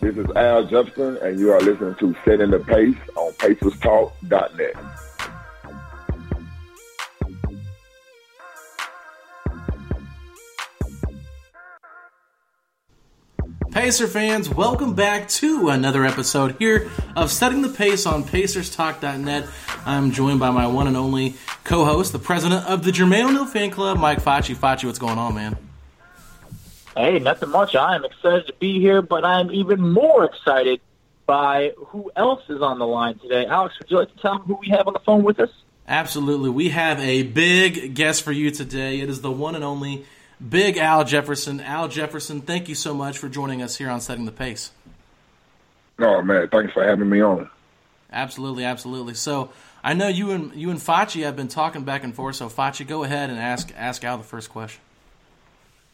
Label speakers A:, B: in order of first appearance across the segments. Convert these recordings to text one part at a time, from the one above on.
A: This is Al Jefferson, and you are listening to Setting the Pace on PacersTalk.net.
B: Pacer fans, welcome back to another episode here of Setting the Pace on PacersTalk.net. I'm joined by my one and only co-host, the president of the Jermaine O'Neal fan club, Mike Facci. Facci, what's going on, man?
C: Hey, nothing much. I am excited to be here, but I am even more excited by who else is on the line today. Alex, would you like to tell them who we have on the phone with us?
B: Absolutely. We have a big guest for you today. It is the one and only Big Al Jefferson. Al Jefferson, thank you so much for joining us here on Setting the Pace.
A: Oh man, thanks for having me on.
B: Absolutely, absolutely. So I know you and you and Facci have been talking back and forth. So Facci, go ahead and ask ask Al the first question.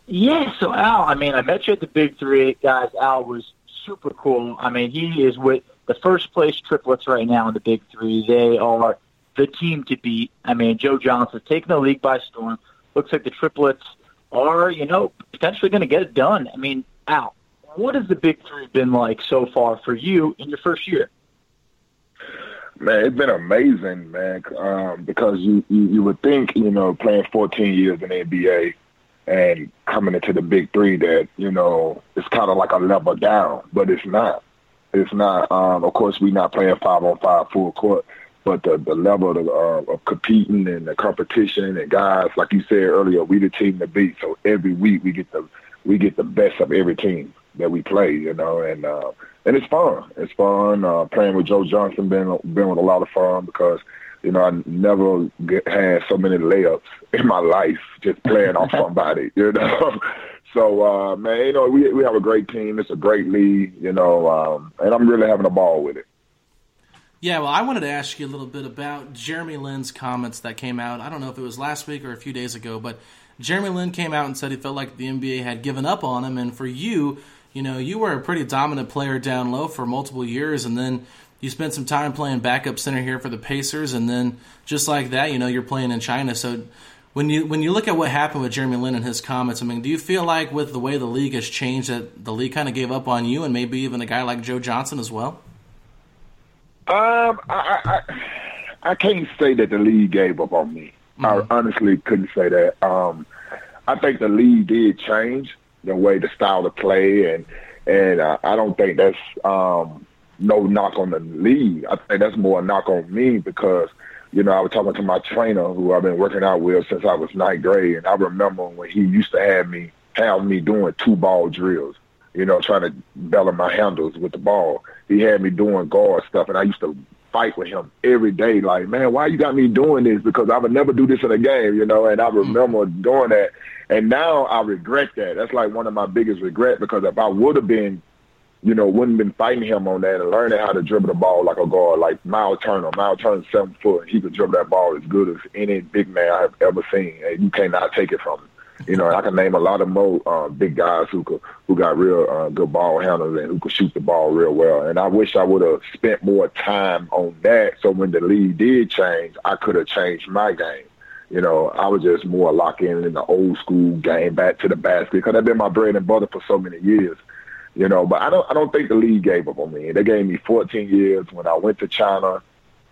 C: Yeah, so Al, I mean, I met you at the Big Three, guys. Al was super cool. I mean, he is with the first place triplets right now in the Big Three. They are the team to beat. I mean, Joe Johnson's taking the league by storm. Looks like the triplets are, you know, potentially going to get it done. I mean, Al, what has the Big Three been like so far for you in your first year?
A: Man, it's been amazing, man. Um, because you, you you would think, you know, playing 14 years in the NBA and coming into the Big Three that you know it's kind of like a level down, but it's not. It's not. Um, of course, we're not playing five on five full court, but the the level of, uh, of competing and the competition and guys, like you said earlier, we the team to beat. So every week we get the we get the best of every team that we play, you know, and uh, and it's fun. It's fun uh, playing with Joe Johnson. Been been with a lot of fun because you know I never get, had so many layups in my life just playing on somebody, you know. So uh, man, you know we we have a great team. It's a great league, you know, um, and I'm really having a ball with it.
B: Yeah, well, I wanted to ask you a little bit about Jeremy Lin's comments that came out. I don't know if it was last week or a few days ago, but Jeremy Lin came out and said he felt like the NBA had given up on him. And for you, you know, you were a pretty dominant player down low for multiple years, and then you spent some time playing backup center here for the Pacers, and then just like that, you know, you're playing in China. So when you when you look at what happened with Jeremy Lin and his comments, I mean, do you feel like with the way the league has changed that the league kind of gave up on you, and maybe even a guy like Joe Johnson as well?
A: Um, I, I I can't say that the league gave up on me. Mm-hmm. I honestly couldn't say that. Um, I think the league did change the way the style of play, and and uh, I don't think that's um, no knock on the league. I think that's more a knock on me because you know I was talking to my trainer who I've been working out with since I was ninth grade, and I remember when he used to have me have me doing two ball drills you know, trying to balance my handles with the ball. He had me doing guard stuff, and I used to fight with him every day. Like, man, why you got me doing this? Because I would never do this in a game, you know. And I remember mm. doing that, and now I regret that. That's like one of my biggest regrets because if I would have been you know, wouldn't been fighting him on that and learning how to dribble the ball like a guard, like Miles Turner. Miles Turner's seven foot. He could dribble that ball as good as any big man I've ever seen, and you cannot take it from him. You know, I can name a lot of more uh, big guys who could who got real uh, good ball handlers and who could shoot the ball real well. And I wish I would have spent more time on that. So when the league did change, I could have changed my game. You know, I was just more locked in in the old school game, back to the basket, because that's been my bread and butter for so many years. You know, but I don't I don't think the league gave up on me. They gave me 14 years when I went to China.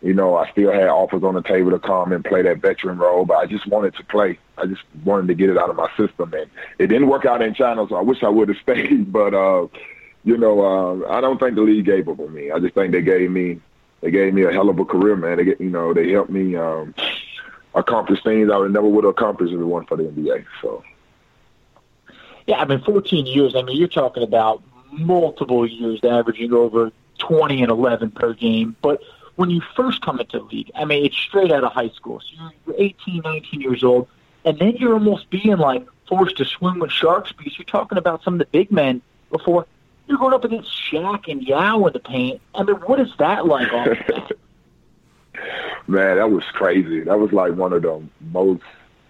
A: You know, I still had offers on the table to come and play that veteran role, but I just wanted to play. I just wanted to get it out of my system, and it didn't work out in China, so I wish I would have stayed. But uh, you know, uh, I don't think the league gave up on me. I just think they gave me they gave me a hell of a career, man. They get, you know they helped me um, accomplish things I would never would have accomplished if it weren't for the NBA. So.
C: Yeah, I mean, 14 years. I mean, you're talking about multiple years, averaging over 20 and 11 per game. But when you first come into the league, I mean, it's straight out of high school. So you're 18, 19 years old, and then you're almost being like forced to swim with sharks because you're talking about some of the big men before. You're going up against Shaq and Yao in the paint. I mean, what is that like?
A: Man, that was crazy. That was like one of the most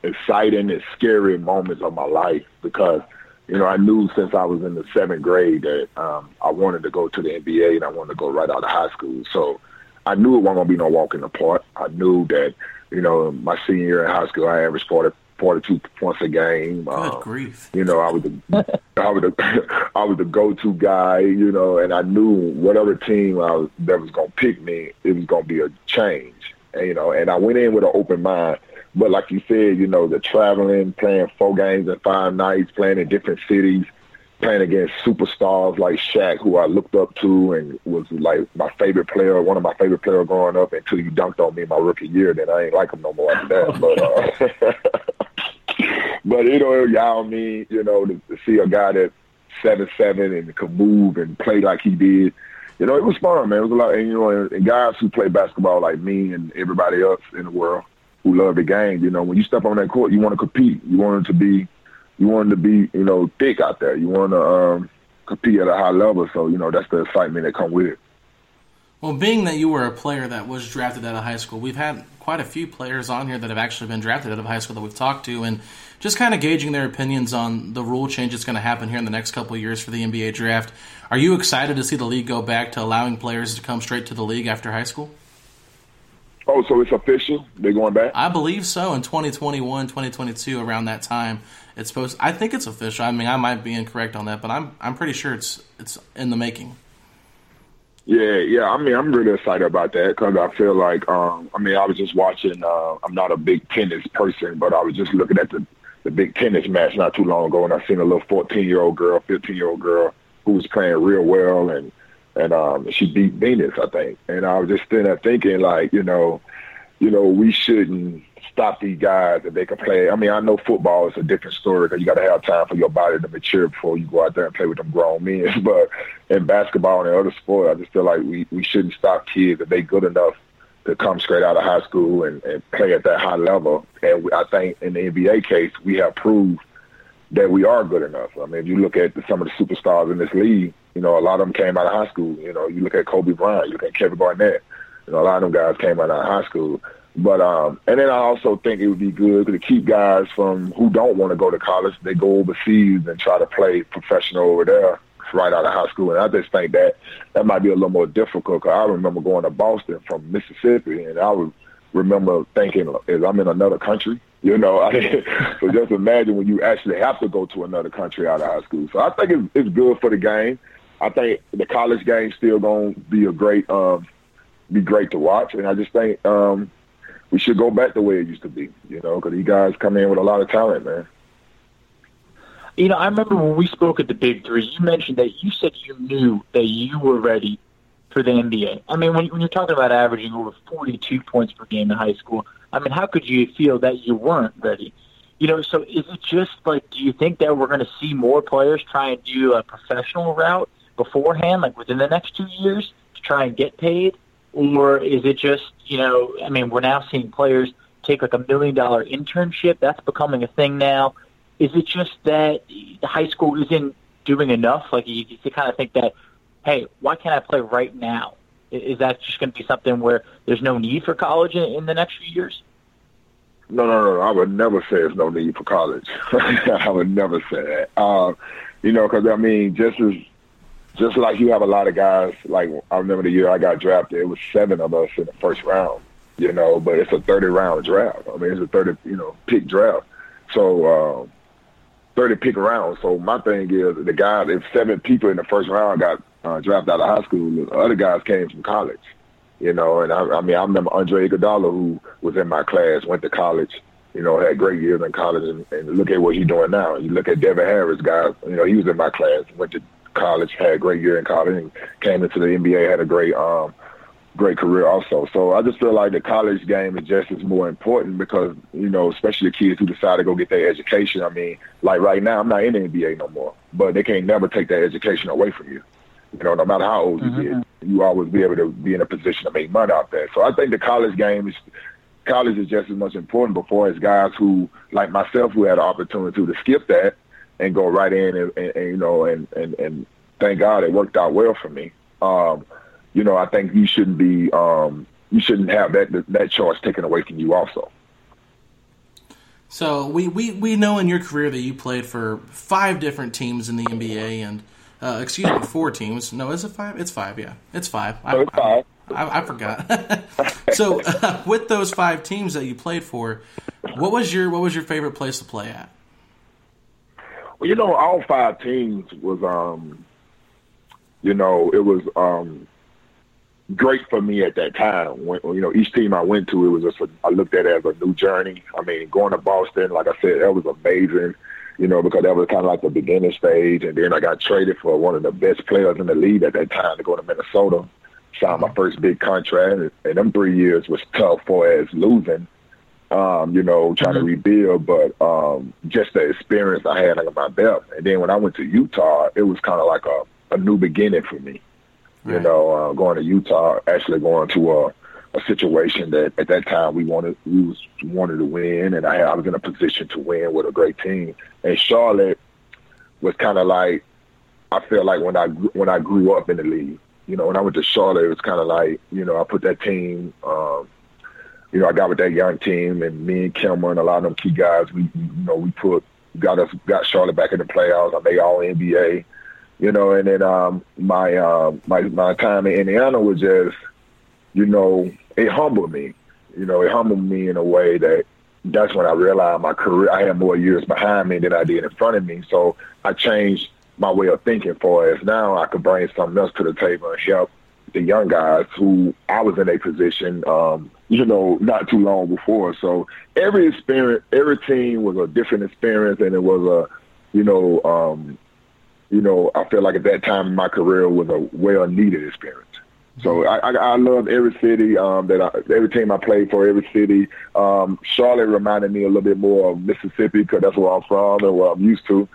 A: exciting and scary moments of my life because – you know, I knew since I was in the seventh grade that um, I wanted to go to the NBA and I wanted to go right out of high school. So I knew it wasn't going to be no walk in the park. I knew that, you know, my senior year in high school, I averaged 40, 42 points a game.
B: Good um, grief.
A: You know, I was the, I was the, I was the go-to guy, you know, and I knew whatever team I was, that was going to pick me, it was going to be a change. And, you know, and I went in with an open mind but like you said, you know, the traveling, playing four games in five nights, playing in different cities, playing against superstars like Shaq, who I looked up to and was like my favorite player, one of my favorite players growing up until you dunked on me in my rookie year. Then I ain't like him no more after that. But, uh, but you know, y'all me, you know, to, to see a guy that seven seven and could move and play like he did. You know, it was fun, man. It was a lot, and you know, and guys who play basketball like me and everybody else in the world who love the game. You know, when you step on that court, you want to compete. You want it to be, you want it to be, you know, thick out there. You want to um, compete at a high level. So you know, that's the excitement that comes with it.
B: Well, being that you were a player that was drafted out of high school, we've had quite a few players on here that have actually been drafted out of high school that we've talked to, and just kind of gauging their opinions on the rule change that's going to happen here in the next couple of years for the NBA draft. Are you excited to see the league go back to allowing players to come straight to the league after high school?
A: Oh, so it's official? They're going back?
B: I believe so. In 2021, 2022, around that time, it's supposed. I think it's official. I mean, I might be incorrect on that, but I'm I'm pretty sure it's it's in the making.
A: Yeah, yeah. I mean, I'm really excited about that because I feel like, um, I mean, I was just watching. Uh, I'm not a big tennis person, but I was just looking at the the big tennis match not too long ago, and I seen a little 14 year old girl, 15 year old girl who was playing real well, and and um, she beat Venus, I think. And I was just sitting there thinking, like, you know, you know, we shouldn't stop these guys if they can play. I mean, I know football is a different story because you got to have time for your body to mature before you go out there and play with them grown men. But in basketball and other sports, I just feel like we we shouldn't stop kids if they good enough to come straight out of high school and, and play at that high level. And I think in the NBA case, we have proved that we are good enough. I mean, if you look at some of the superstars in this league, you know, a lot of them came out of high school. You know, you look at Kobe Bryant, you look at Kevin Garnett. You know, a lot of them guys came out of high school. But um, and then I also think it would be good to keep guys from who don't want to go to college. They go overseas and try to play professional over there right out of high school. And I just think that that might be a little more difficult. Cause I remember going to Boston from Mississippi, and I would remember thinking, "Is I'm in another country?" You know, I, so just imagine when you actually have to go to another country out of high school. So I think it's, it's good for the game. I think the college game still going to be a great, um, be great to watch, and I just think um, we should go back the way it used to be. You know, because these guys come in with a lot of talent, man.
C: You know, I remember when we spoke at the Big Three, you mentioned that you said you knew that you were ready for the NBA. I mean, when, when you're talking about averaging over 42 points per game in high school, I mean, how could you feel that you weren't ready? You know, so is it just like, do you think that we're going to see more players try and do a professional route beforehand, like within the next two years, to try and get paid? or is it just you know? I mean, we're now seeing players take like a million dollar internship. That's becoming a thing now. Is it just that the high school isn't doing enough? Like you, you kind of think that, hey, why can't I play right now? Is that just going to be something where there's no need for college in, in the next few years?
A: No, no, no, no. I would never say there's no need for college. I would never say that. Uh, you know, because I mean, just as just like you have a lot of guys. Like I remember the year I got drafted, it was seven of us in the first round. You know, but it's a thirty round draft. I mean, it's a thirty you know pick draft. So. Um, 30 pick round. So my thing is the guy, if seven people in the first round got uh, drafted out of high school, the other guys came from college. You know, and I, I mean, I remember Andre Iguodala, who was in my class, went to college. You know, had great years in college, and, and look at what he's doing now. You look at Devin Harris, guys, You know, he was in my class, went to college, had a great year in college, and came into the NBA, had a great um, great career also. So I just feel like the college game is just as more important because, you know, especially the kids who decide to go get their education. I mean, like right now, I'm not in the NBA no more, but they can't never take that education away from you. You know, no matter how old mm-hmm. you get, you always be able to be in a position to make money out there. So I think the college game is college is just as much important before as guys who, like myself, who had the opportunity to skip that and go right in and, and, and you know, and, and, and thank God it worked out well for me. Um, you know, I think you shouldn't be um, you shouldn't have that that choice taken away from you also.
B: So we, we, we know in your career that you played for five different teams in the NBA and uh, excuse me, four teams. No, is it five? It's five. Yeah, it's five.
A: I, it's five.
B: I, I, I forgot. so uh, with those five teams that you played for, what was your what was your favorite place to play at?
A: Well, you know, all five teams was um, you know, it was um great for me at that time. When, you know, each team I went to, it was just a, I looked at it as a new journey. I mean, going to Boston, like I said, that was amazing. You know, because that was kind of like the beginning stage, and then I got traded for one of the best players in the league at that time to go to Minnesota. Signed my first big contract, and, them three years was tough for as losing. Um, you know, trying mm-hmm. to rebuild, but um, just the experience I had under my belt. And then when I went to Utah, it was kind of like a, a new beginning for me. Right. You know, uh, going to Utah, actually going to a, a situation that at that time we wanted we was wanted to win, and I, I was in a position to win with a great team. And Charlotte was kind of like I feel like when I when I grew up in the league. You know, when I went to Charlotte, it was kind of like you know I put that team. Um, you know, I got with that young team, and me and and a lot of them key guys. We, you know, we put got us got Charlotte back in the playoffs. I made All NBA you know, and then um, my uh, my my time in Indiana was just, you know, it humbled me. You know, it humbled me in a way that that's when I realized my career. I had more years behind me than I did in front of me. So I changed my way of thinking for us. Now I could bring something else to the table and help the young guys who I was in a position, um, you know, not too long before. So every experience, every team was a different experience, and it was a, you know, um, you know, I feel like at that time in my career was a well needed experience. So I, I, I love every city um, that I, every team I played for, every city. Um, Charlotte reminded me a little bit more of Mississippi because that's where I'm from and what I'm used to.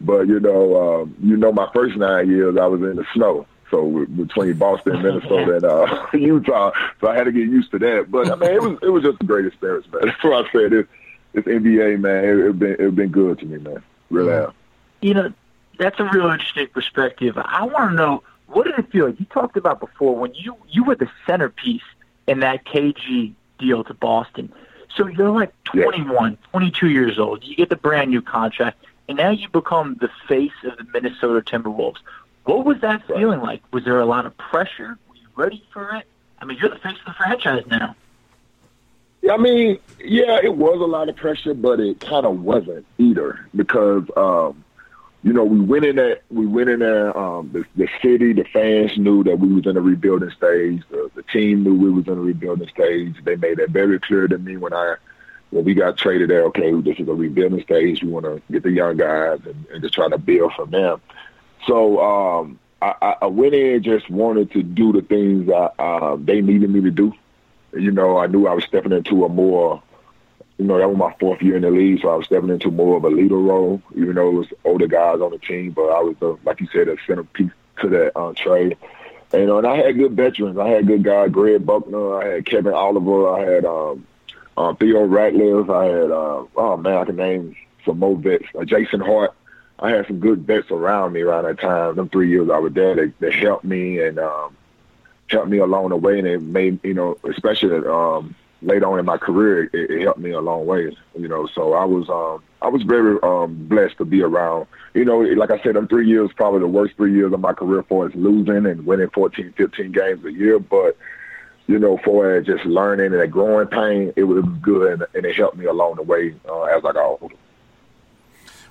A: But you know, um, you know, my first nine years I was in the snow. So between Boston, Minnesota, and uh, Utah, so I had to get used to that. But I mean, it was it was just a great experience, man. That's what I said. This this NBA, man, it, it been it been good to me, man. Really have.
C: You know, that's a real interesting perspective. I want to know what did it feel like? You talked about before when you you were the centerpiece in that KG deal to Boston. So you're like 21, yeah. 22 years old. You get the brand new contract, and now you become the face of the Minnesota Timberwolves. What was that feeling like? Was there a lot of pressure? Were you ready for it? I mean, you're the face of the franchise now.
A: Yeah, I mean, yeah, it was a lot of pressure, but it kind of wasn't either because um, you know, we went in there. We went in there. Um, the, the city, the fans knew that we was in a rebuilding stage. The, the team knew we was in a rebuilding stage. They made that very clear to me when I when we got traded there. Okay, this is a rebuilding stage. We want to get the young guys and, and just try to build from them. So um, I, I went in just wanted to do the things I, uh, they needed me to do. You know, I knew I was stepping into a more you know, that was my fourth year in the league, so I was stepping into more of a leader role, even though it was older guys on the team. But I was, the, like you said, a centerpiece to that uh, trade. And, you know, and I had good veterans. I had good guys, Greg Buckner. I had Kevin Ollie. I had um, uh, Theo Ratliff. I had, uh, oh man, I can name some more vets. Uh, Jason Hart. I had some good vets around me around that time. Them three years I was there, they, they helped me and um, helped me along the way, and it made you know, especially um, later on in my career, it, it helped me a long way. You know, so I was um, I was very um, blessed to be around. You know, like I said, them three years probably the worst three years of my career for us losing and winning 14, 15 games a year, but you know, for just learning and growing pain, it was good and, it helped me along the way uh, as I got older.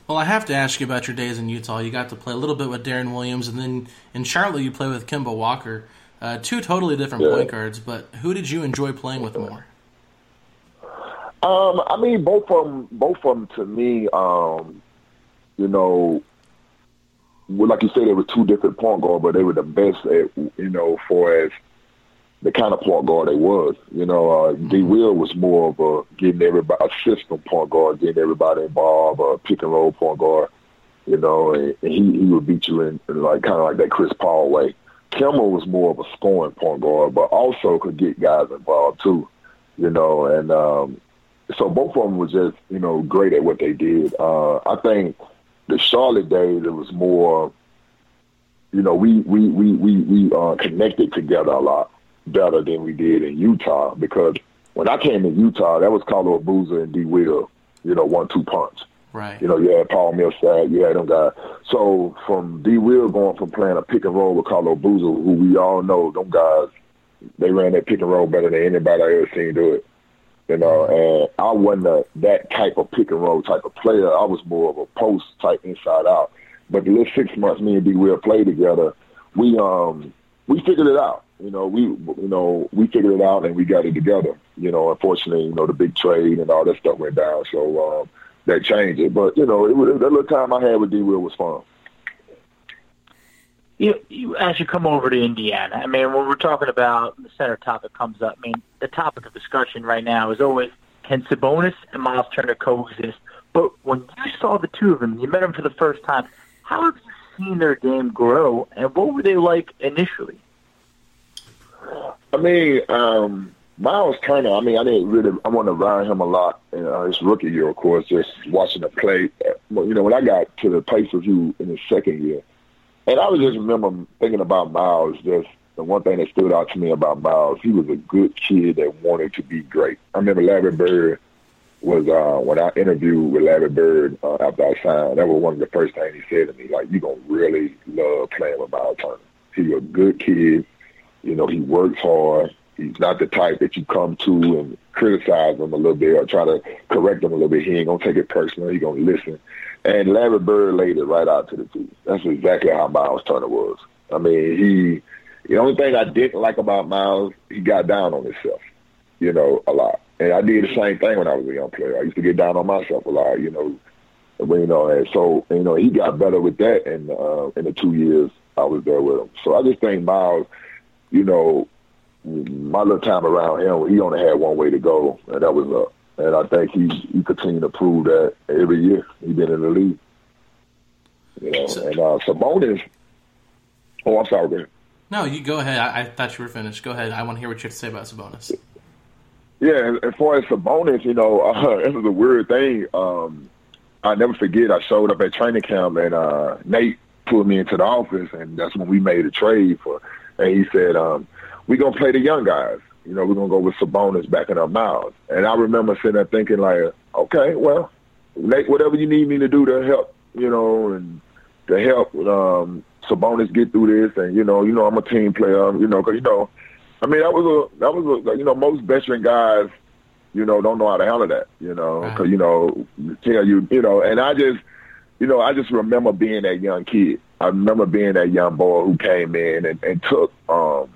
B: Well, I have to ask you about your days in Utah. You got to play a little bit with Deron Williams, and then in Charlotte you play with Kemba Walker. Uh, two totally different yeah. point guards, but who did you enjoy playing with more?
A: Um, I mean, both of them. Both of them to me, um, you know, like you say, they were two different point guards, but they were the best at you know, for as the kind of point guard they was. You know, uh, D. Mm-hmm. Will was more of a getting everybody a system point guard, getting everybody involved, a pick and roll point guard. You know, and, and he he would beat you in, in like kind of like that Chris Paul way. Kemba was more of a scoring point guard, but also could get guys involved too. You know, and um, so both of them were just you know great at what they did. Uh, I think the Charlotte days it was more. You know, we we we we we uh, connected together a lot better than we did in Utah because when I came to Utah, that was Carlo Boozer and D. Will, you know, one two punch.
B: Right.
A: You know, you had Paul Millsap, you had them guys. So from D. Will going from playing a pick and roll with Carlo Boozer, who we all know, them guys, they ran that pick and roll better than anybody I ever seen do it. You know, and I wasn't a, that type of pick and roll type of player. I was more of a post type inside out. But the little six months me and D. Will played together, we um we figured it out you know, we you know we figured it out and we got it together. You know, unfortunately, you know the big trade and all that stuff went down, so um, that changed it. But you know, it was, that little time I had with D. Will was fun.
C: You, you, as you come over to Indiana, I mean, when we're talking about the center topic comes up, I mean, the topic of discussion right now is always can Sabonis and Miles Turner coexist? But when you saw the two of them, you met them for the first time. How have you seen their game grow, and what were they like initially?
A: I mean, um, Miles Turner. I mean, I didn't really. I want to ride him a lot in uh, his rookie year, of course. Just watching the play. You know, when I got to the pace review in his second year, and I was just remember thinking about Miles. Just the one thing that stood out to me about Miles, he was a good kid that wanted to be great. I remember Larry Bird was uh, when I interviewed with Larry Bird uh, after I signed. That was one of the first things he said to me, like, "You gonna really love playing with Miles Turner. He's a good kid." You know, he works hard. He's not the type that you come to and criticize him a little bit or try to correct him a little bit. He ain't gonna take it personal. He gonna listen. And Larry Bird laid it right out to the team. That's exactly how Miles Turner was. I mean, he. The only thing I didn't like about Miles, he got down on himself. You know, a lot. And I did the same thing when I was a young player. I used to get down on myself a lot. You know, you know, and so you know he got better with that in uh, in the two years I was there with him. So I just think Miles you know, my little time around him, he only had one way to go, and that was up. And I think he he continued to prove that every year he's been in the league. You know, and uh, Sabonis. Oh, I'm sorry, man.
B: No, you go ahead. I, I, thought you were finished. Go ahead. I want to hear what you have to say about Sabonis.
A: Yeah, as far as Sabonis, you know, uh, it was a weird thing. Um, I never forget. I showed up at training camp, and uh, Nate pulled me into the office, and that's when we made a trade for and he said, um, "We're gonna play the young guys. You know, we're gonna go with Sabonis backing up Miles." And I remember sitting there thinking, like, "Okay, well, Nate, whatever you need me to do to help, you know, and to help um, Sabonis get through this, and you know, you know, I'm a team player, you know, because you know, I mean, that was a that was a you know, most veteran guys, you know, don't know how to handle that, you know, because you know, tell you, you know, and I just you know, I just remember being that young kid. I remember being that young boy who came in and, and took um,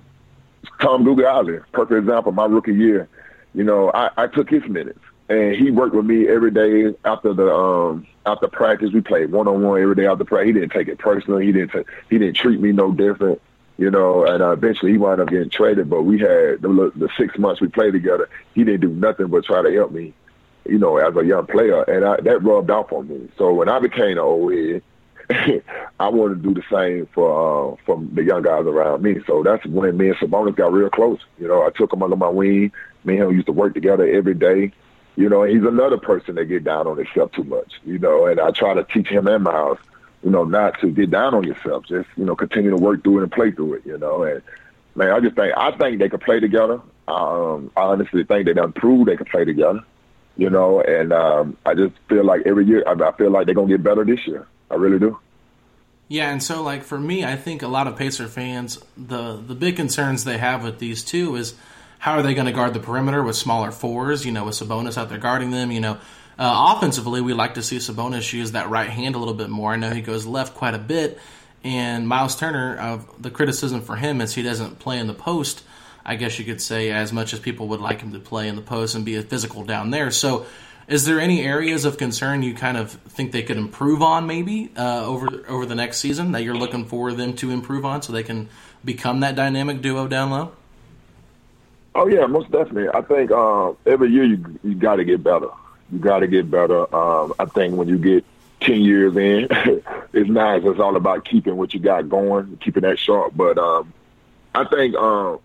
A: Tom Gugliotta, perfect example, my rookie year. You know, I, I took his minutes, and he worked with me every day after the um, after practice. We played one on one every day after practice. He didn't take it personally. He didn't. He didn't treat me no different. You know, and uh, eventually he wound up getting traded. But we had the, the six months we played together. He didn't do nothing but try to help me you know, as a young player, and I, that rubbed off on me. So when I became an old head, I want to do the same for uh, for the young guys around me. So that's when me and Sabonis got real close. You know, I took him under my wing. Me and him used to work together every day. You know, he's another person that get down on himself too much. You know, and I try to teach him and Miles, you know, not to get down on yourself. Just you know, continue to work through it and play through it. You know, and man, I just think I think they could play together. Um, I honestly think they done proved they could play together. You know, and um, I just feel like every year I, I feel like they're gonna get better this year. I really do.
B: Yeah, and so like for me, I think a lot of Pacer fans, the the big concerns they have with these two is how are they going to guard the perimeter with smaller fours? You know, with Sabonis out there guarding them. You know, uh, offensively, we like to see Sabonis use that right hand a little bit more. I know he goes left quite a bit, and Miles Turner, uh, the criticism for him is he doesn't play in the post. I guess you could say as much as people would like him to play in the post and be a physical down there. So, is there any areas of concern you kind of think they could improve on, maybe uh, over over the next season that you're looking for them to improve on, so they can become that dynamic duo down low?
A: Oh yeah, most definitely. I think uh, every year you you got to get better. You got to get better. Um, I think when you get ten years in, it's nice. It's all about keeping what you got going, keeping that sharp. But um, I think, uh,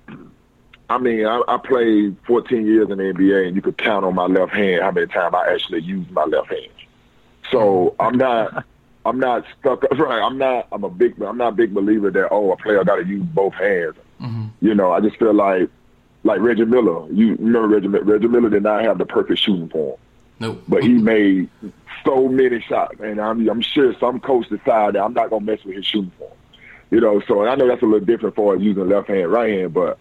A: I mean, I, I played 14 years in the NBA, and you could count on my left hand how many times I actually used my left hand. So I'm not. I'm not stuck. Right. I'm not. I'm a big. I'm not a big believer that oh, a player got to use both hands. Mm-hmm. You know, I just feel like like Reggie Miller. You remember Reggie, Reggie Miller did not have the perfect shooting form.
B: Nope.
A: But he made so many shots, and I'm, I'm sure some coach decided that I'm not gonna mess with his shooting form. You know, so I know that's a little different for using left hand, right hand, but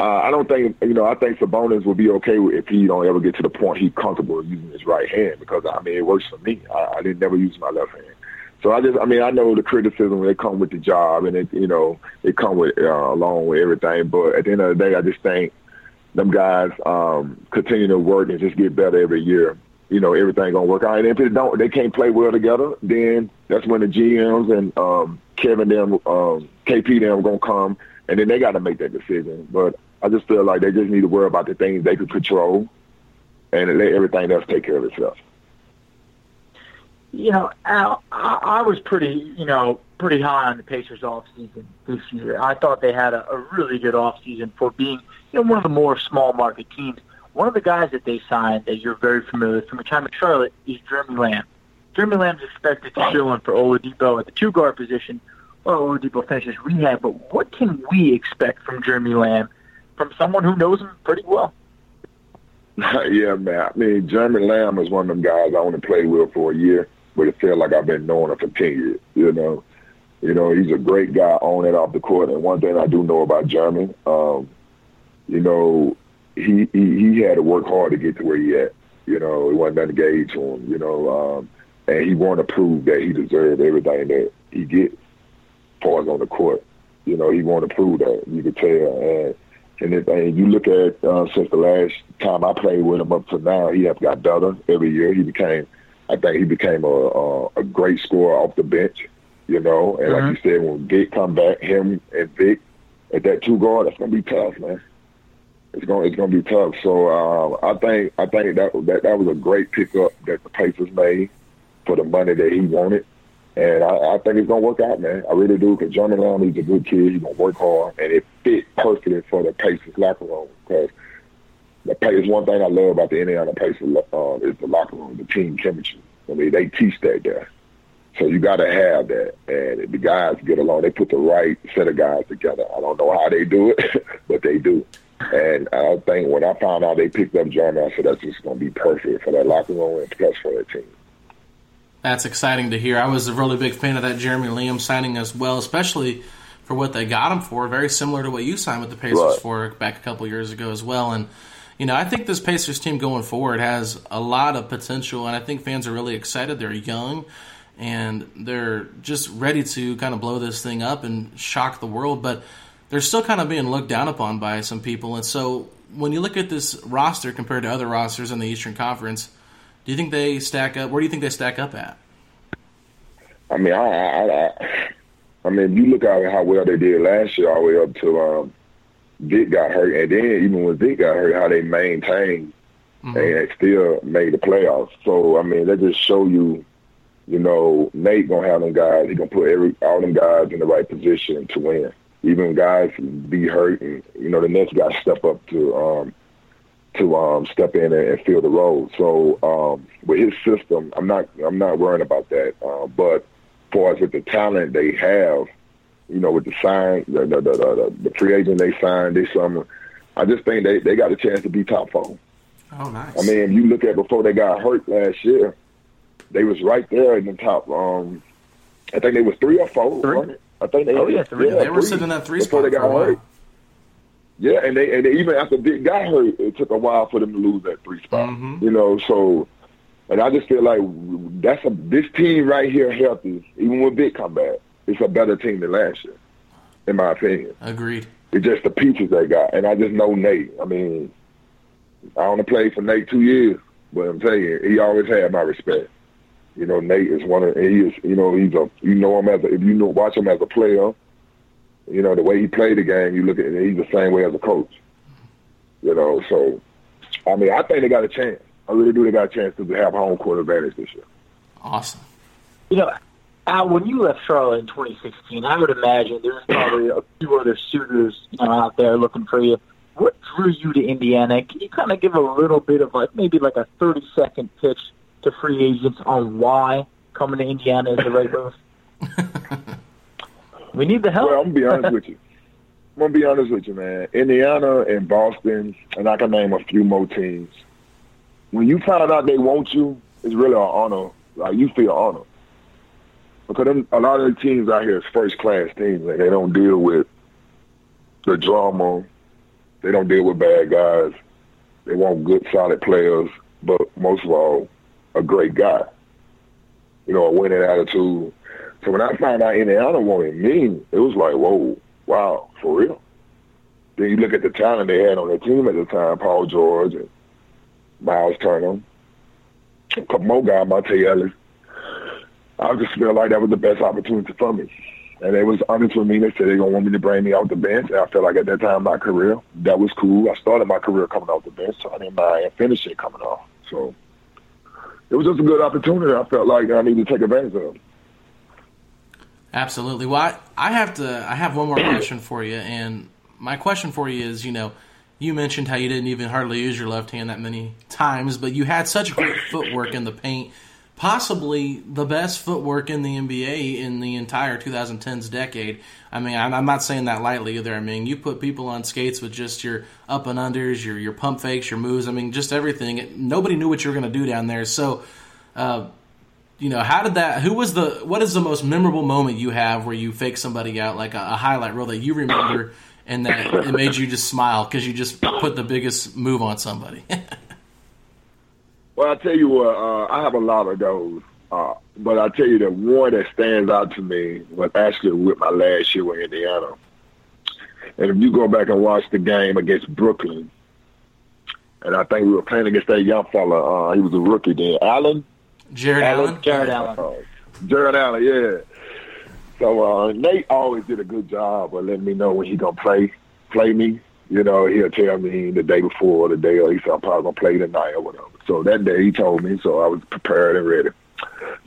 A: uh, I don't think you know. I think Sabonis will be okay if he don't ever get to the point he's comfortable using his right hand because I mean it works for me. I, I didn't never use my left hand. So I just, I mean, I know the criticism they come with the job, and it, you know, it come with uh, along with everything. But at the end of the day, I just think them guys um, continue to work and just get better every year. You know, everything gonna work out. And if it don't, they can't play well together. Then that's when the GMs and um, Kevin them, um, KP them gonna come, and then they got to make that decision. But I just feel like they just need to worry about the things they can control, and let everything else take care of itself
C: you know, Al, I, I was pretty, you know, pretty high on the Pacers off season this year. I thought they had a, a really good off season for being, you know, one of the more small market teams. One of the guys that they signed that you're very familiar with from a time in Charlotte is Jeremy Lamb. Jeremy Lamb's expected to fill in for Oladipo at the two guard position while Oladipo finishes rehab. But what can we expect from Jeremy Lamb from someone who knows him pretty well?
A: yeah, man. I mean, Jeremy Lamb is one of them guys I only played with for a year but it felt like I've been knowing him for ten years. You know, you know, he's a great guy on and off the court. And one thing I do know about Jeremy, um, you know, he, he he had to work hard to get to where he at. You know, it wasn't nothing gauge to him. You know, um, and he wanted to prove that he deserved everything that he gets, far as on the court. You know, he wanted to prove that. You could tell. And and if and you look at uh, since the last time I played with him up to now, he has got better every year. He became I think he became a, a, a great scorer off the bench, you know. And mm-hmm. like you said, when Vic come back, him and Vic at that two guard, that's gonna be tough, man. It's gonna it's gonna be tough. So uh, I think I think that that that was a great pickup that the Pacers made for the money that he wanted. And I, I think it's gonna work out, man. I really do, because Jeremy Lamb, he's a good kid. He's gonna work hard, and it fit perfectly for the Pacers locker room. Because the Pacers, one thing I love about the Indiana Pacers uh, is the locker room, the team chemistry. I mean, they teach that there. So you got to have that. And the guys get along. They put the right set of guys together. I don't know how they do it, but they do. And I think when I found out they picked up Jeremy, I said that's just going to be perfect for that locker room and plus for that team.
B: That's exciting to hear. I was a really big fan of that Jeremy Lamb signing as well, especially for what they got him for. Very similar to what you signed with the Pacers right. for back a couple years ago as well. And you know, I think this Pacers team going forward has a lot of potential, and I think fans are really excited. They're young, and they're just ready to kind of blow this thing up and shock the world. But they're still kind of being looked down upon by some people. And so, when you look at this roster compared to other rosters in the Eastern Conference, do you think they stack up? Where do you think they stack up at?
A: I mean, I, I, I, I mean, you look at how well they did last year, all the way up to um, Vic got hurt, and then even when Vic got hurt, how they maintained mm-hmm. and still made the playoffs. So I mean, that just show you you know, Nate gonna have them guys. He gonna put every all them guys in the right position to win. Even guys be hurt, and you know the next guy step up to um, to um, step in and, and fill the role. So um, with his system, I'm not I'm not worrying about that. Uh, but far as with the talent they have, you know, with the sign, the the the, the, the free agent they signed this summer, I just think they they got a chance to be top four.
B: Oh, nice.
A: I mean, if you look at before they got hurt last year, they was right there in the top. Um, I think they was three or four.
C: Three?
A: I think they.
C: Oh, yeah, three.
B: they were sitting in that three
A: before
B: spot
A: they
B: for
A: got
B: a while.
A: hurt. Yeah, and they and they, even after Vic got hurt, it took a while for them to lose that three spot.
B: Mhm.
A: You know, so and I just feel like that's a this team right here healthy. Even with Vic come back, it's a better team than last year, in my opinion.
B: Agreed.
A: It's just the pieces they got, and I just know Nate. I mean, I only played for Nate two years, but I'm telling you, he always had my respect. You know, Nate is one of he is. You know, he's a you know him as a, if you know watch him as a player. You know the way he played the game. You look at it, he's the same way as a coach. You know, so I mean, I think they got a chance. I really do. They got a chance to have home court advantage this year.
B: Awesome.
C: You know, Al, when you left Charlotte in 2016, I would imagine there's probably a few other suitors you know, out there looking for you. What drew you to Indiana? Can you kind of give a little bit of like maybe like a 30 second pitch to free agents on why coming to Indiana is the right move? we need the help.
A: Well, I'm gonna be honest with you. I'm gonna be honest with you, man. Indiana and Boston, and I can name a few more teams. When you find out they want you, it's really an honor. Like you feel honored because them, a lot of the teams out here is first class teams, and they don't deal with the drama. They don't deal with bad guys. They want good, solid players, but most of all, a great guy. You know, a winning attitude. So when I found out Indiana wanted me, it was like, whoa, wow, for real. Then you look at the talent they had on their team at the time, Paul George and Miles Turner, a couple more guys, Monta Ellis. I just feel like that was the best opportunity for me. And they was honest with me. They said they gonna want me to bring me off the bench. And I felt like at that time my career, that was cool. I started my career coming off the bench, so I didn't mind finishing coming off. So it was just a good opportunity. I felt like I needed to take advantage of.
B: Absolutely. Well, I, I have to. I have one more question for you, and my question for you is, you know, you mentioned how you didn't even hardly use your left hand that many times, but you had such great footwork in the paint, possibly the best footwork in the NBA in the entire 2010s decade. I mean, I'm, I'm not saying that lightly either. I mean, you put people on skates with just your up and unders, your your pump fakes, your moves. I mean, just everything. Nobody knew what you were going to do down there. So. Uh, you know, how did that? Who was the? What is the most memorable moment you have where you fake somebody out, like a, a highlight reel that you remember, and that it made you just smile because you just put the biggest move on somebody?
A: Well, I tell you what, uh, I have a lot of those. Uh, but I tell you the one that stands out to me was actually with my last year with Indiana. And if you go back and watch the game against Brooklyn, and I think we were playing against that young fella. Uh, he was a rookie then, Allen.
B: Jarrett Allen.
C: Jarrett Allen.
A: Uh, Jarrett Allen, yeah. So uh, Nate always did a good job of letting me know when he gonna play play me. You know, he'll tell me the day before or the day, or he said I'm probably gonna play tonight or whatever. So that day he told me, so I was prepared and ready.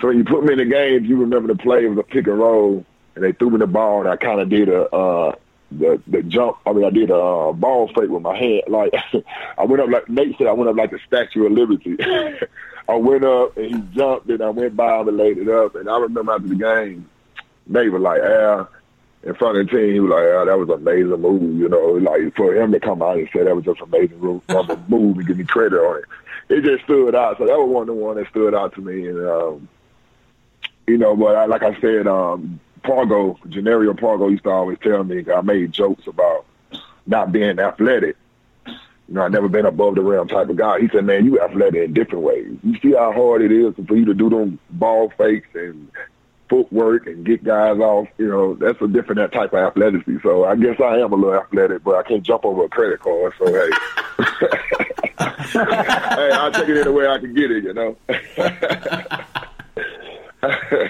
A: So when you put me in the game, if you remember the play, it was a pick and roll, and they threw me the ball, and I kind of did a uh, the the jump. I mean, I did a uh, ball fake with my hand. Like I went up like Nate said, I went up like the Statue of Liberty. I went up and he jumped, and I went by him and laid it up. And I remember after the game, Nate was like, "Al." In front of the team, he was like, oh, that was an amazing move, you know, like for him to come out and say that was just an amazing move, move and give me credit on it. It just stood out. So that was one of the one that stood out to me. And, um, you know, but I, like I said, um, Pargo, Jannero Pargo used to always tell me, I made jokes about not being athletic. You know, I've never been above the rim type of guy. He said, man, you athletic in different ways. You see how hard it is for you to do them ball fakes and footwork and get guys off. You know, that's a different that type of athleticism. So I guess I am a little athletic, but I can't jump over a credit card. So, hey. hey, I'll take it any way I can get it, you know.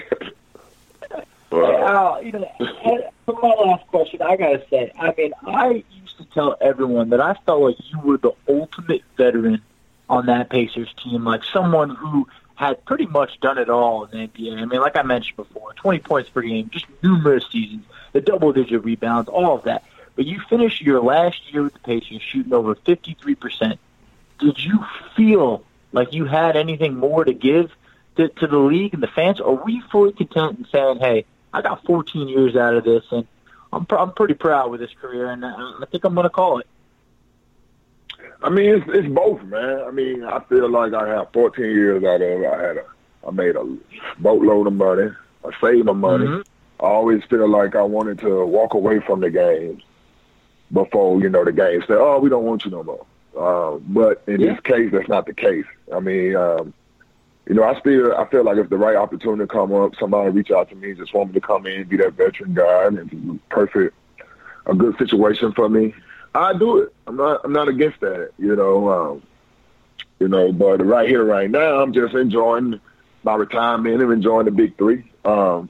C: Hey, Al, oh, you know, for my last question, I gotta say, I mean, I used to tell everyone that I felt like you were the ultimate veteran on that Pacers team, like someone who had pretty much done it all in the NBA. I mean, like I mentioned before, 20 points per game, just numerous seasons, the double-digit rebounds, all of that. But you finished your last year with the Patriots shooting over 53%. Did you feel like you had anything more to give to, to the league and the fans, or were you fully content in saying, "Hey, I got 14 years out of this, and I'm pr- I'm pretty proud with this career, and I, I think I'm going to call it."
A: I mean, it's, it's both, man. I mean, I feel like I have 14 years out of it. I had a, I made a boatload of money. I saved my money.
C: Mhm.
A: I always feel like I wanted to walk away from the games before, you know, the game said, oh, we don't want you no more. Uh, but in
C: Yeah.
A: this case, that's not the case. I mean, um, you know, I still, I feel like if the right opportunity come up, somebody reach out to me, just want me to come in, be that veteran guy, and it's perfect, a good situation for me. I do it. I'm not, I'm not against that, you know. Um, you know, but right here, right now, I'm just enjoying my retirement and enjoying the big three. Um,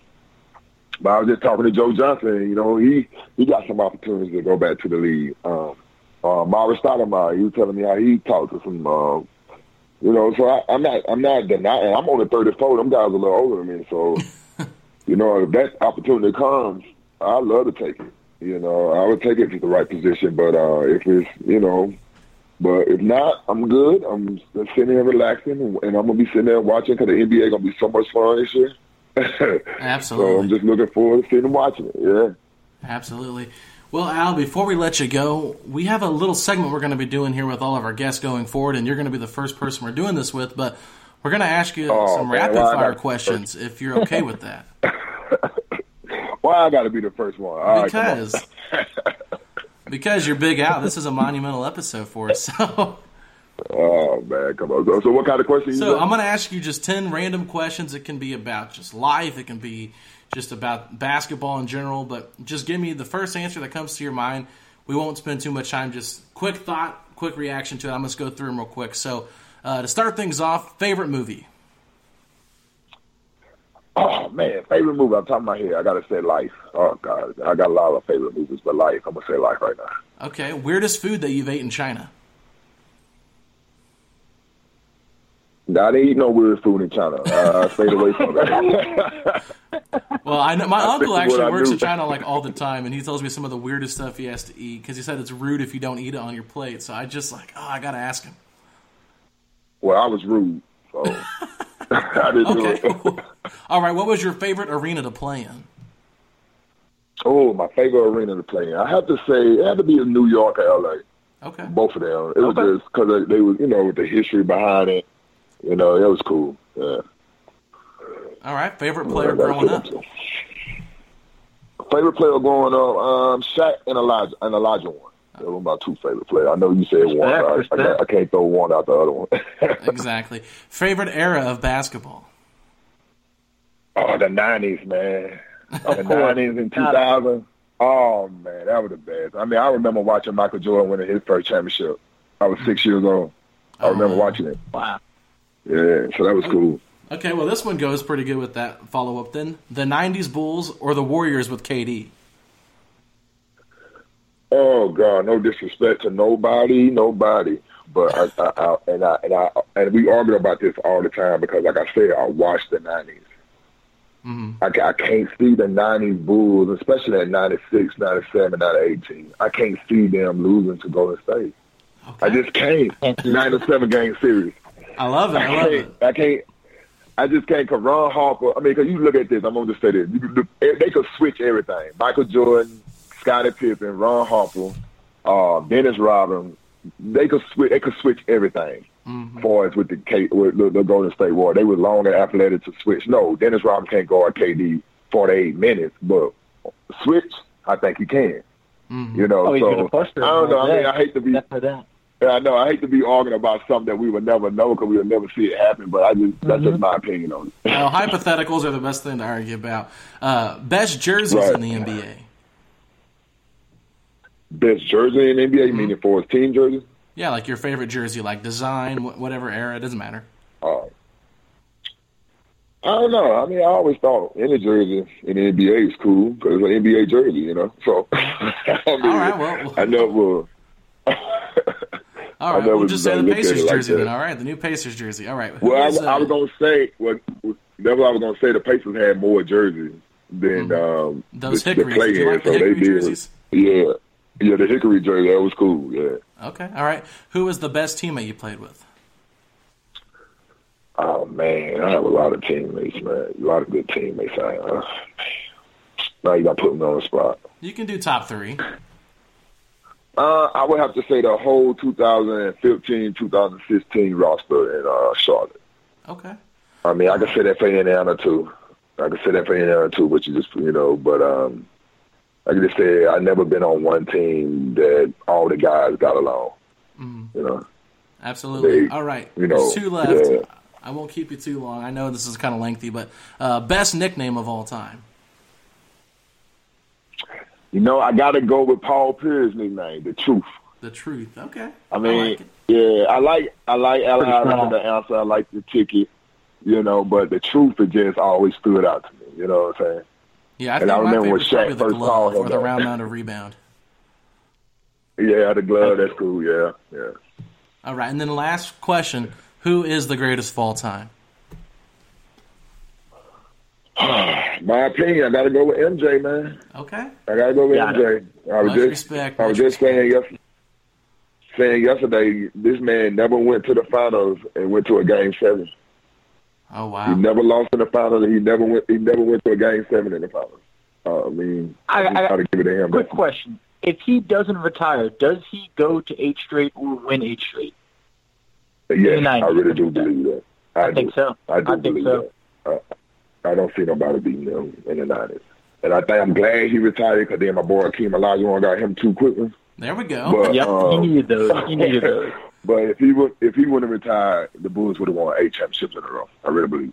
A: but I was just talking to Joe Johnson. You know, he he got some opportunities to go back to the league. Um, uh, Maurice Stoudemire, he was telling me how he talked to some. Uh, you know, so I, I'm not I'm not denying. I'm only 34. Them guys are a little older than me. So, you know, if that opportunity comes, I love to take it. You know, I would take it to the right position. But uh, if it's you know, but if not, I'm good. I'm sitting here relaxing, and, and I'm gonna be sitting there watching because the NBA gonna be so much fun this year.
B: Absolutely.
A: so I'm just looking forward to sitting and watching it. Yeah.
B: Absolutely. Well, Al, before we let you go, we have a little segment we're going to be doing here with all of our guests going forward, and you're going to be the first person we're doing this with. But we're going to ask you
A: Oh,
B: some
A: man,
B: rapid
A: well,
B: fire questions if you're okay with that.
A: Why I got to be the first one? All right, come on.
B: because because you're big out. This is a monumental episode for us. So,
A: Oh man, come on. So, what kind of questions?
B: so? I'm going to ask you just ten random questions. It can be about just life. It can be just about basketball in general. But just give me the first answer that comes to your mind. We won't spend too much time. Just quick thought, quick reaction to it. I'm going to go through them real quick. So uh, to start things off, favorite movie.
A: Oh man, favorite movie. I'm talking about here. I gotta say Life. Oh god, I got a lot of favorite movies, but Life. I'm gonna say Life right now.
B: Okay, weirdest food that you've ate in China.
A: Nah, I didn't eat no weird food in China. Uh, I stayed away from that.
B: Well, I know my
A: I
B: uncle actually works in China like all the time, and he tells me some of the weirdest stuff he has to eat because he said it's rude if you don't eat it on your plate. So I just like, oh, I gotta ask him.
A: well, I was rude, so I didn't do
B: Okay,
A: it.
B: all right. What was your favorite arena to play in?
A: Oh, my favorite arena to play in. I have to say it had to be in New York or LA.
B: Okay,
A: Both of them. It was
C: Okay.
A: just because they was, you know, with the history behind it. You know, it was cool. Yeah.
B: All right. Favorite player
A: Yeah,
B: growing up?
A: Favorite player growing up, um, Shaq and Elijah and Elijah one. Those were my two favorite players. I know you said one.
C: Respect,
A: I, I,
C: respect.
A: can't, I can't throw one out the other one.
B: Exactly. Favorite era of basketball.
A: oh, the nineties, man. The nineties and two thousand. Oh man, that was the best. I mean, I remember watching Michael Jordan winning his first championship. I was six years old. I
B: Oh,
A: remember
B: wow.
A: watching it.
C: Wow.
A: Yeah, so that was cool.
B: Okay, well this one goes pretty good with that follow up. Then the '90s Bulls or the Warriors with KD.
A: Oh God, no disrespect to nobody, nobody. But I, I, I and I and I and we argue about this all the time because, like I said, I watched the 90s
B: hmm
A: I, I can't see the '90s Bulls, especially at '96, '97, '98. I can't see them losing to Golden State. I just can't.
C: Can't see it.
A: '97 game series.
B: I love it.
A: I
B: I love
A: can't.
B: it.
A: I can't. I just can't. Cause Ron Harper. I mean, because you look at this. I'm gonna just say this. You could look, eh, they could switch everything. Michael Jordan, Scottie Pippen, Ron Harper, uh, Dennis Rodman. They could switch. They could switch everything.
B: Mhm.
A: Far as with the K, with the, the Golden State War, they were long and athletic to switch. No, Dennis Rodman can't guard KD 48 minutes, but switch, I think he can.
B: Mhm.
A: You know,
C: Oh, he's
A: so
C: gonna bust her.
A: I don't know. I mean, I hate to be
C: That's for that.
A: Yeah, I know. I hate to be arguing about something that we would never know because we would never see it happen. But I just that's
C: Mm-hmm.
A: just my opinion on it.
B: Well, hypotheticals are the best thing to argue about. Uh, best jerseys
A: Right.
B: in the NBA.
A: Best jersey in NBA,
C: Mm-hmm.
A: meaning for his team jersey.
B: Yeah, like your favorite jersey, like design, whatever era, it doesn't matter.
A: Uh, I don't know. I mean, I always thought any jersey in the NBA is cool because it's an NBA jersey, you know. So I mean,
B: All right, well-
A: I never.
B: All right, we'll just say the Pacers jersey then. All right, the new Pacers jersey. All right.
A: Well, I, I, was gonna say, well, that's what I was gonna say. The Pacers had more jerseys than mm. um,
B: those the, Hickories. The play Did like the so Hickory jerseys?
A: Yeah, yeah, the Hickory jersey that was cool. Yeah.
B: Okay, all right. Who was the best teammate you played with?
A: Oh man, I have a lot of teammates, man. A lot of good teammates. I, uh, now you got to put me on the spot.
B: You can do top three.
A: Uh, I would have to say the whole 2015, 2016 roster in uh, Charlotte.
B: Okay.
A: I mean, I can say that for Indiana too. I can say that for Indiana too, but you just you know, but um, I can just say I've never been on one team that all the guys got along. Mm. You know.
B: Absolutely. They, all right. You know, There's two left. Yeah. I won't keep you too long. I know this is kind of lengthy, but uh, best nickname of all time.
A: You know, I got to go with Paul Pierce's nickname, the Truth.
B: The Truth. Okay.
A: I mean, I like yeah, I like I like Allen Iverson the answer. I like the ticket. You know, but the truth it just always stood out to me. You know what I'm saying?
B: Yeah, I and I remember when Shaq first called him. Or the round out of rebound.
A: Yeah, the glove. That's cool. Yeah, yeah.
B: All right, and then last question: Who is the greatest of all time?
A: My opinion, I got to go with MJ, man.
B: Okay.
A: I got to go with got MJ. It. I was
B: much
A: just,
B: respect,
A: I was just saying yesterday, saying yesterday, this man never went to the finals and went to a game seven.
B: Oh wow!
A: He never lost in the finals. He never went. He never went to a game seven in the finals. Uh, I mean, I, I, I to give it to him.
C: Quick question: If he doesn't retire, does he go to eight straight or win eight straight?
A: Yes, I really do believe that.
C: I, I think so.
A: I do
C: I
A: believe
C: so.
A: that. I, I don't see nobody beating them in the nineties. And I think I'm glad he retired because then my boy Akeem Olajuwon got him two quick ones.
B: There we go.
C: But, yep, um, he needed those. He needed those.
A: But if he would, if he wouldn't have retired, the Bulls would have won eight championships in a row. I really believe.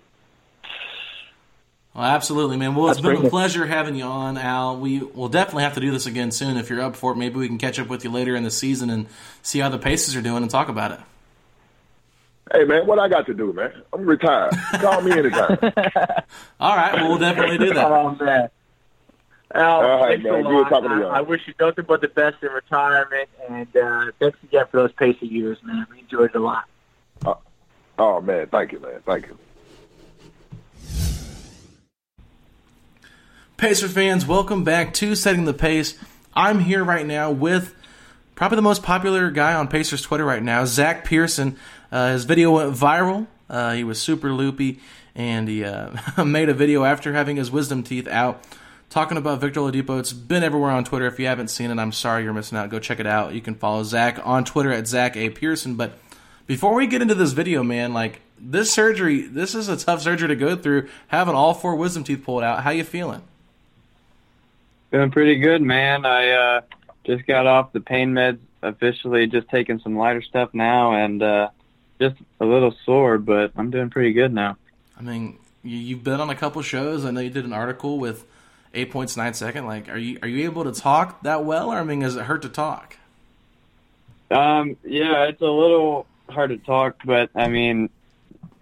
B: Well, absolutely, man. Well, it's That's been a pleasure having you on, Al. We will definitely have to do this again soon if you're up for it. Maybe we can catch up with you later in the season and see how the Pacers are doing and talk about it.
A: Hey man, what I got to do, man? I'm retired. Call me anytime.
B: All right, well, we'll definitely do that.
C: Oh man. Al, All right, man. a lot. Good to you. I, I wish you nothing but the best in retirement, and uh, thanks again for those Pacer years, man. We enjoyed it a lot.
A: Uh, oh man, thank you, man. Thank you.
B: Pacer fans, welcome back to Setting the Pace. I'm here right now with probably the most popular guy on Pacers Twitter right now, Zach Pearson. Uh, his video went viral. Uh, he was super loopy, and he uh, made a video after having his wisdom teeth out talking about Victor Oladipo. It's been everywhere on Twitter. If you haven't seen it, I'm sorry you're missing out. Go check it out. You can follow Zach on Twitter at Zach A. Pearson. But before we get into this video, man, like this surgery, this is a tough surgery to go through. Having all four wisdom teeth pulled out, how you feeling?
D: Feeling pretty good, man. I uh, just got off the pain meds officially, just taking some lighter stuff now, and uh, just a little sore, but I'm doing pretty good now.
B: I mean, you've been on a couple shows. I know you did an article with eight points nine second. Like, are you are you able to talk that well, or I mean, does it hurt to talk?
D: Um, yeah, it's a little hard to talk, but I mean,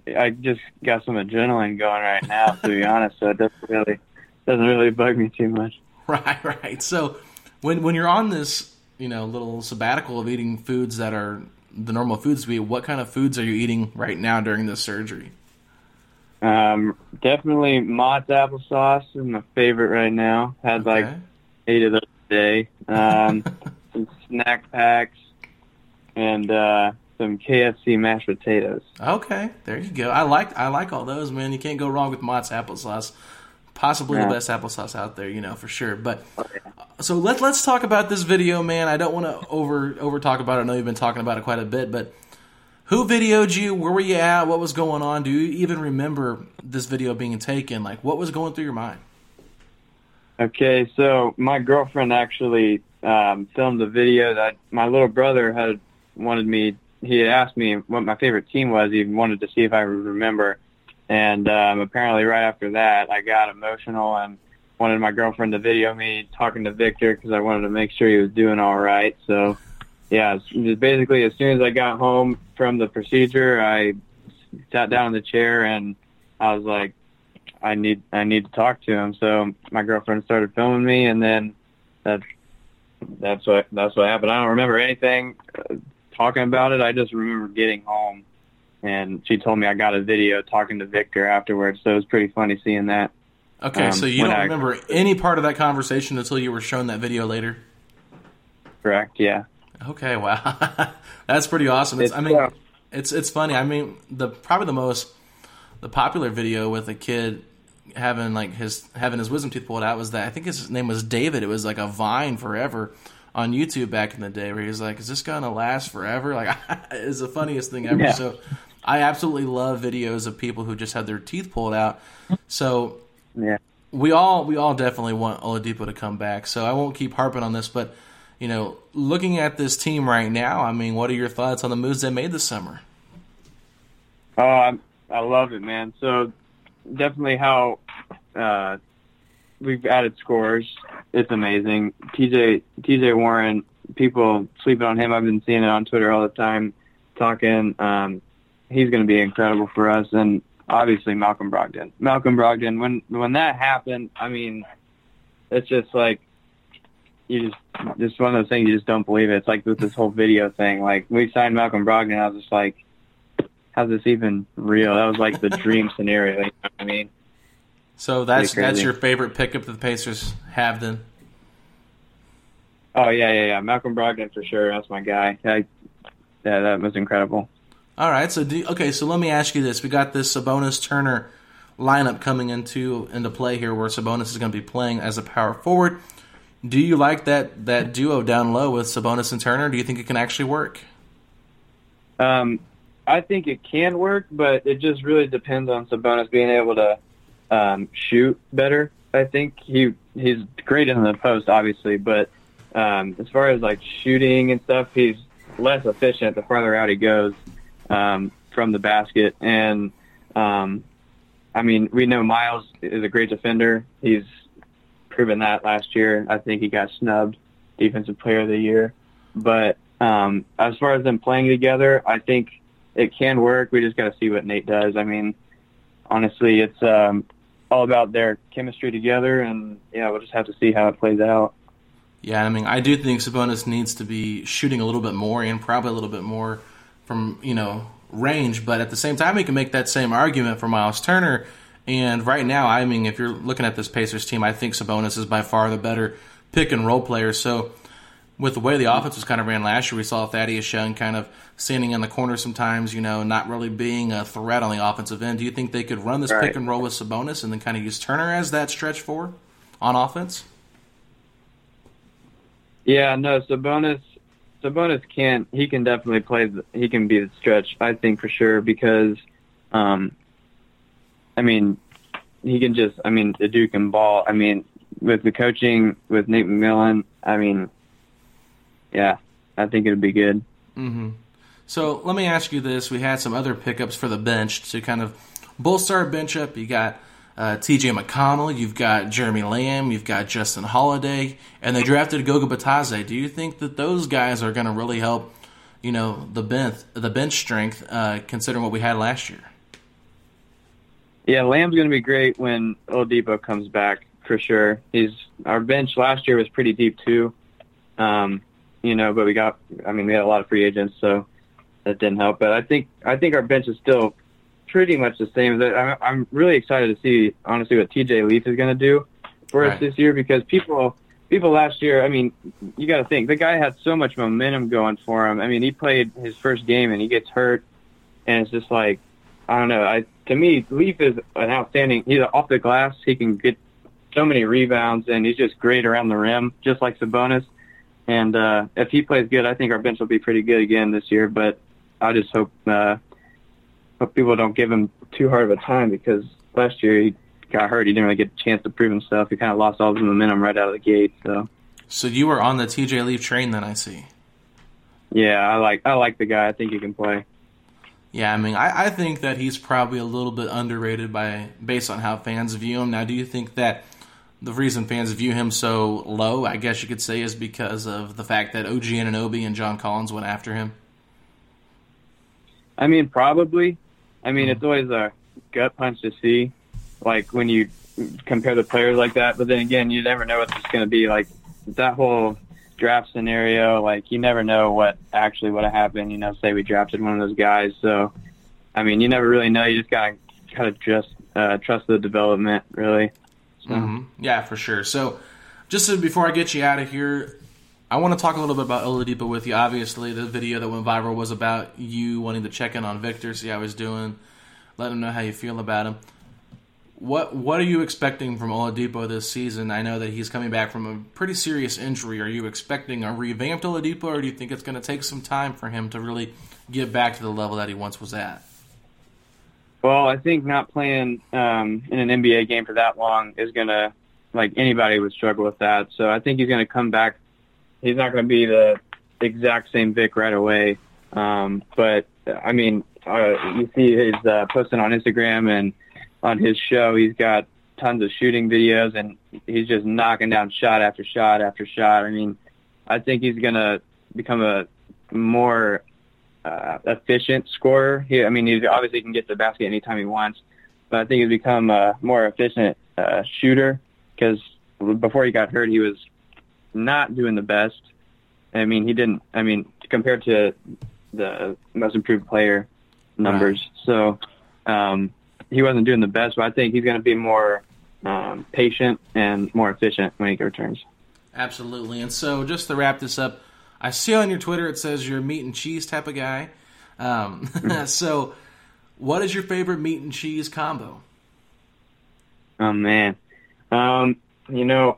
D: I just got some adrenaline going right now, to be honest. So it doesn't really doesn't really bug me too much.
B: Right, right. So when when you're on this, you know, little sabbatical of eating foods that are the normal foods we eat, what kind of foods are you eating right now during this surgery?
D: Um, definitely Mott's applesauce is my favorite right now. Had okay. like eight of those a day. Um, some snack packs and uh, some KFC mashed potatoes.
B: Okay, there you go. I like I like all those, man. You can't go wrong with Mott's applesauce. Possibly yeah. the best applesauce out there, you know for sure. But oh, so let's let's talk about this video, man. I don't want to over over talk about it. I know you've been talking about it quite a bit, but who videoed you? Where were you at? What was going on? Do you even remember this video being taken? Like, what was going through your mind?
D: Okay, so my girlfriend actually um, filmed the video that my little brother had wanted me. He had asked me what my favorite team was. He wanted to see if I would remember, and um, apparently, right after that, I got emotional and wanted my girlfriend to video me talking to Victor because I wanted to make sure he was doing all right. So yeah, just basically as soon as I got home from the procedure, I sat down in the chair and I was like, I need I need to talk to him. So my girlfriend started filming me, and then that's that's what that's what happened. I don't remember anything talking about it. I just remember getting home, and she told me I got a video talking to Victor afterwards. So it was pretty funny seeing that.
B: Okay,
D: Um,
B: so you don't
D: I-
B: remember any part of that conversation until you were shown that video later.
D: Correct. Yeah.
B: Okay, wow, that's pretty awesome. It's,
D: It's,
B: I mean,
D: uh,
B: it's it's funny. I mean, the probably the most the popular video with a kid having like his having his wisdom tooth pulled out was that I think his name was David. It was like a vine forever on YouTube back in the day where he was like, "Is this gonna last forever?" Like, it's the funniest thing ever.
D: Yeah.
B: So, I absolutely love videos of people who just had their teeth pulled out. So
D: Yeah.
B: we all we all definitely want Oladipo to come back. So I won't keep harping on this, but you know, looking at this team right now, I mean, what are your thoughts on the moves they made this summer?
D: Oh, I, I love it, man. So definitely how uh, we've added scores. It's amazing. TJ TJ Warren, people sleeping on him. I've been seeing it on Twitter all the time, talking. Um, he's going to be incredible for us, and obviously Malcolm Brogdon. Malcolm Brogdon. When when that happened, I mean, it's just like you just just one of those things you just don't believe it. It's like with this whole video thing. Like we signed Malcolm Brogdon, I was just like, how's this even real? That was like the dream scenario. You know what I mean?
B: So that's that's your favorite pickup that the Pacers have then.
D: Oh yeah, yeah, yeah. Malcolm Brogdon for sure. That's my guy. I, yeah, that was incredible.
B: All right, so do, okay, so let me ask you this: We got this Sabonis Turner lineup coming into into play here, where Sabonis is going to be playing as a power forward. Do you like that that duo down low with Sabonis and Turner? Do you think it can actually work?
D: Um, I think it can work, but it just really depends on Sabonis being able to um, shoot better. I think he he's great in the post, obviously, but um, as far as like shooting and stuff, he's less efficient the farther out he goes um, from the basket. And um, I mean, we know Miles is a great defender. He's proven that last year. I think he got snubbed defensive player of the year. But um, as far as them playing together, I think it can work. We just got to see what Nate does. I mean, honestly, it's um, all about their chemistry together, and yeah, we'll just have to see how it plays out.
B: Yeah, I mean, I do think Sabonis needs to be shooting a little bit more and probably a little bit more from you know range. But at the same time, we can make that same argument for Miles Turner. And right now, I mean, if you're looking at this Pacers team, I think Sabonis is by far the better pick and roll player. So with the way the offense was kind of ran last year, we saw Thaddeus Young kind of standing in the corner sometimes, you know, not really being a threat on the offensive end. Do you think they could run this
D: Right.
B: pick and roll with Sabonis and then kind of use Turner as that stretch four on offense?
D: Yeah, no, Sabonis. Sabonis can he can definitely play. He can be the stretch. I think for sure because, um, I mean, he can just. I mean, the Duke can ball. I mean, with the coaching with Nate McMillan. I mean, yeah, I think it'd be good.
B: hmm So let me ask you this: We had some other pickups for the bench to kind of bolster our bench up. You got uh, T.J. McConnell, you've got Jeremy Lamb, you've got Justin Holiday, and they drafted Goga Bitadze. Do you think that those guys are going to really help? You know the bench, the bench strength, uh, considering what we had last year.
D: Yeah, Lamb's going to be great when Oladipo comes back for sure. He's our bench last year was pretty deep too, um, you know. But we got, I mean, we had a lot of free agents, so that didn't help. But I think I think our bench is still pretty much the same. I'm, I'm really excited to see honestly what TJ Leaf is going to do for
B: Right.
D: us this year because people people last year. I mean, you got to think the guy had so much momentum going for him. I mean, he played his first game and he gets hurt, and it's just like I don't know. I to me, Leaf is an outstanding. He's off the glass. He can get so many rebounds, and he's just great around the rim, just like Sabonis. And uh, if he plays good, I think our bench will be pretty good again this year. But I just hope uh, hope people don't give him too hard of a time because last year he got hurt. He didn't really get a chance to prove himself. He kind of lost all his momentum right out of the gate. So
B: So you were on the T.J. Leaf train, then I see.
D: yeah, I like I like the guy. I think he can play.
B: Yeah, I mean, I, I think that he's probably a little bit underrated by based on how fans view him. Now, do you think that the reason fans view him so low, I guess you could say, is because of the fact that OG Anunoby and John Collins went after him?
D: I mean, probably. I mean, it's always a gut punch to see, like when you compare the players like that. But then again, you never know what it's going to be. Like that whole draft scenario, like you never know what actually would have happened. You know, say we drafted one of those guys. So, I mean, you never really know. You just gotta gotta just uh, trust the development, really.
B: So. Mm-hmm. Yeah, for sure. So, just so before I get you out of here, I want to talk a little bit about Oladipo with you. Obviously, the video that went viral was about you wanting to check in on Victor, see how he's doing, let him know how you feel about him. What What are you expecting from Oladipo this season? I know that he's coming back from a pretty serious injury. Are you expecting a revamped Oladipo, or do you think it's going to take some time for him to really get back to the level that he once was at?
D: Well, I think not playing um, in an NBA game for that long is going to, like anybody would struggle with that. So I think he's going to come back. He's not going to be the exact same Vic right away. Um, but I mean, uh, you see his uh, posting on Instagram and on his show, he's got tons of shooting videos and he's just knocking down shot after shot after shot. I mean, I think he's going to become a more uh, efficient scorer. He, I mean, he obviously can get the basket anytime he wants, but I think he's become a more efficient uh, shooter because before he got hurt, he was not doing the best. I mean, he didn't. I mean, compared to the most improved player numbers, right. so um, he wasn't doing the best, but I think he's going to be more um, patient and more efficient when he returns.
B: Absolutely. And so, just to wrap this up, I see on your Twitter it says you're a meat and cheese type of guy. Um, so, what is your favorite meat and cheese combo?
D: Oh man, um, you know,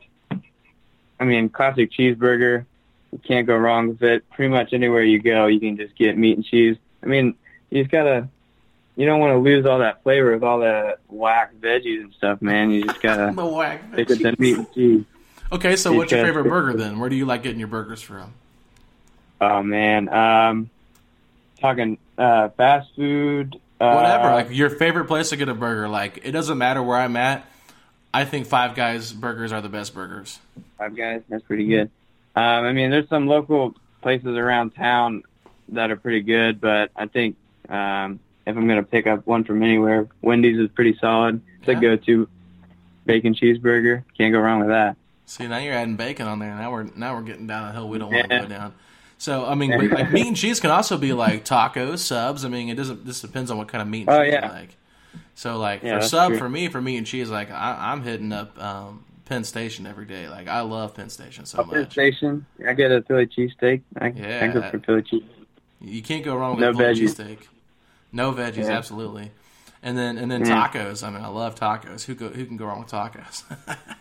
D: I mean, classic cheeseburger. You can't go wrong with it. Pretty much anywhere you go, you can just get meat and cheese. I mean, you just gotta you don't want to lose all that flavor with all that whack veggies and stuff, man. You just gotta
B: the whack
D: stick with the meat and cheese.
B: Okay, so you what's your favorite burger then? Where do you like getting your burgers from?
D: Oh man, um, talking uh, fast food. Uh,
B: Whatever, like your favorite place to get a burger. Like it doesn't matter where I'm at. I think Five Guys burgers are the best burgers.
D: Five Guys, that's pretty good. Um, I mean, there's some local places around town that are pretty good, but I think um, if I'm going to pick up one from anywhere, Wendy's is pretty solid. It's yeah. a go-to bacon cheeseburger. Can't go wrong with that.
B: See, now you're adding bacon on there. Now we're now we're getting down a hill we don't want to go down. So I mean, like meat and cheese can also be like tacos, subs. I mean, it doesn't. This depends on what kind of meat oh, yeah. you like. So like yeah, for sub true. for me for meat and cheese, like I, am hitting up um, Penn Station every day. Like I love Penn Station so oh, much.
D: Penn Station, I get a Philly cheesesteak. I, yeah, I go for Philly cheese.
B: You can't go wrong with no a Philly cheesesteak. No veggies, yeah. absolutely. And then and then yeah. tacos. I mean, I love tacos. Who go, who can go wrong with tacos?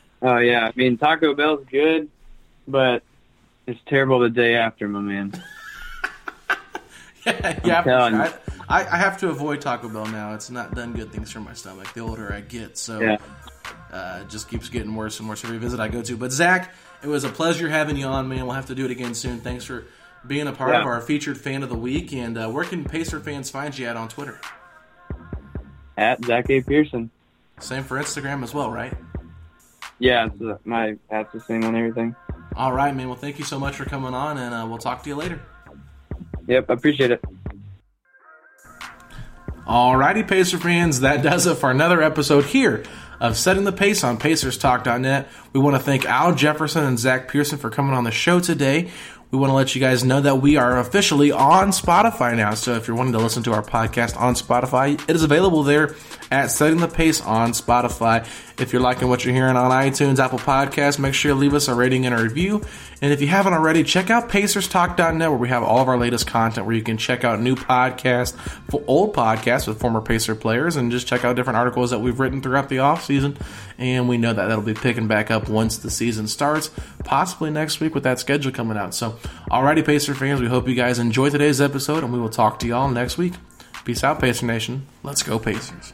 D: oh yeah, I mean Taco Bell's good, but it's terrible the day after, my man.
B: Yeah. I, I, have to avoid Taco Bell now. It's not done good things for my stomach. The older I get, so yeah. uh, it just keeps getting worse and worse every visit I go to. But Zach, it was a pleasure having you on, man. We'll have to do it again soon. Thanks for being a part yeah. of our featured fan of the week. And uh, where can Pacer fans find you at on Twitter?
D: At Zach A. Pearson.
B: Same for Instagram as well, right?
D: Yeah, uh, my that's the same on everything.
B: All right, man. Well, thank you so much for coming on, and uh, we'll talk to you later.
D: Yep, I appreciate it.
B: Alrighty, Pacer fans, that does it for another episode here of Setting the Pace on PacersTalk.net. We want to thank Al Jefferson and Zach Pearson for coming on the show today we want to let you guys know that we are officially on Spotify now. So if you're wanting to listen to our podcast on Spotify, it is available there at Setting the Pace on Spotify. If you're liking what you're hearing on iTunes, Apple Podcasts, make sure you leave us a rating and a review. And if you haven't already, check out PacersTalk.net where we have all of our latest content where you can check out new podcasts, old podcasts with former Pacer players, and just check out different articles that we've written throughout the off season. And we know that that'll be picking back up once the season starts, possibly next week with that schedule coming out. So, alrighty, Pacer fans, we hope you guys enjoy today's episode, and we will talk to y'all next week. Peace out, Pacer Nation. Let's go, Pacers.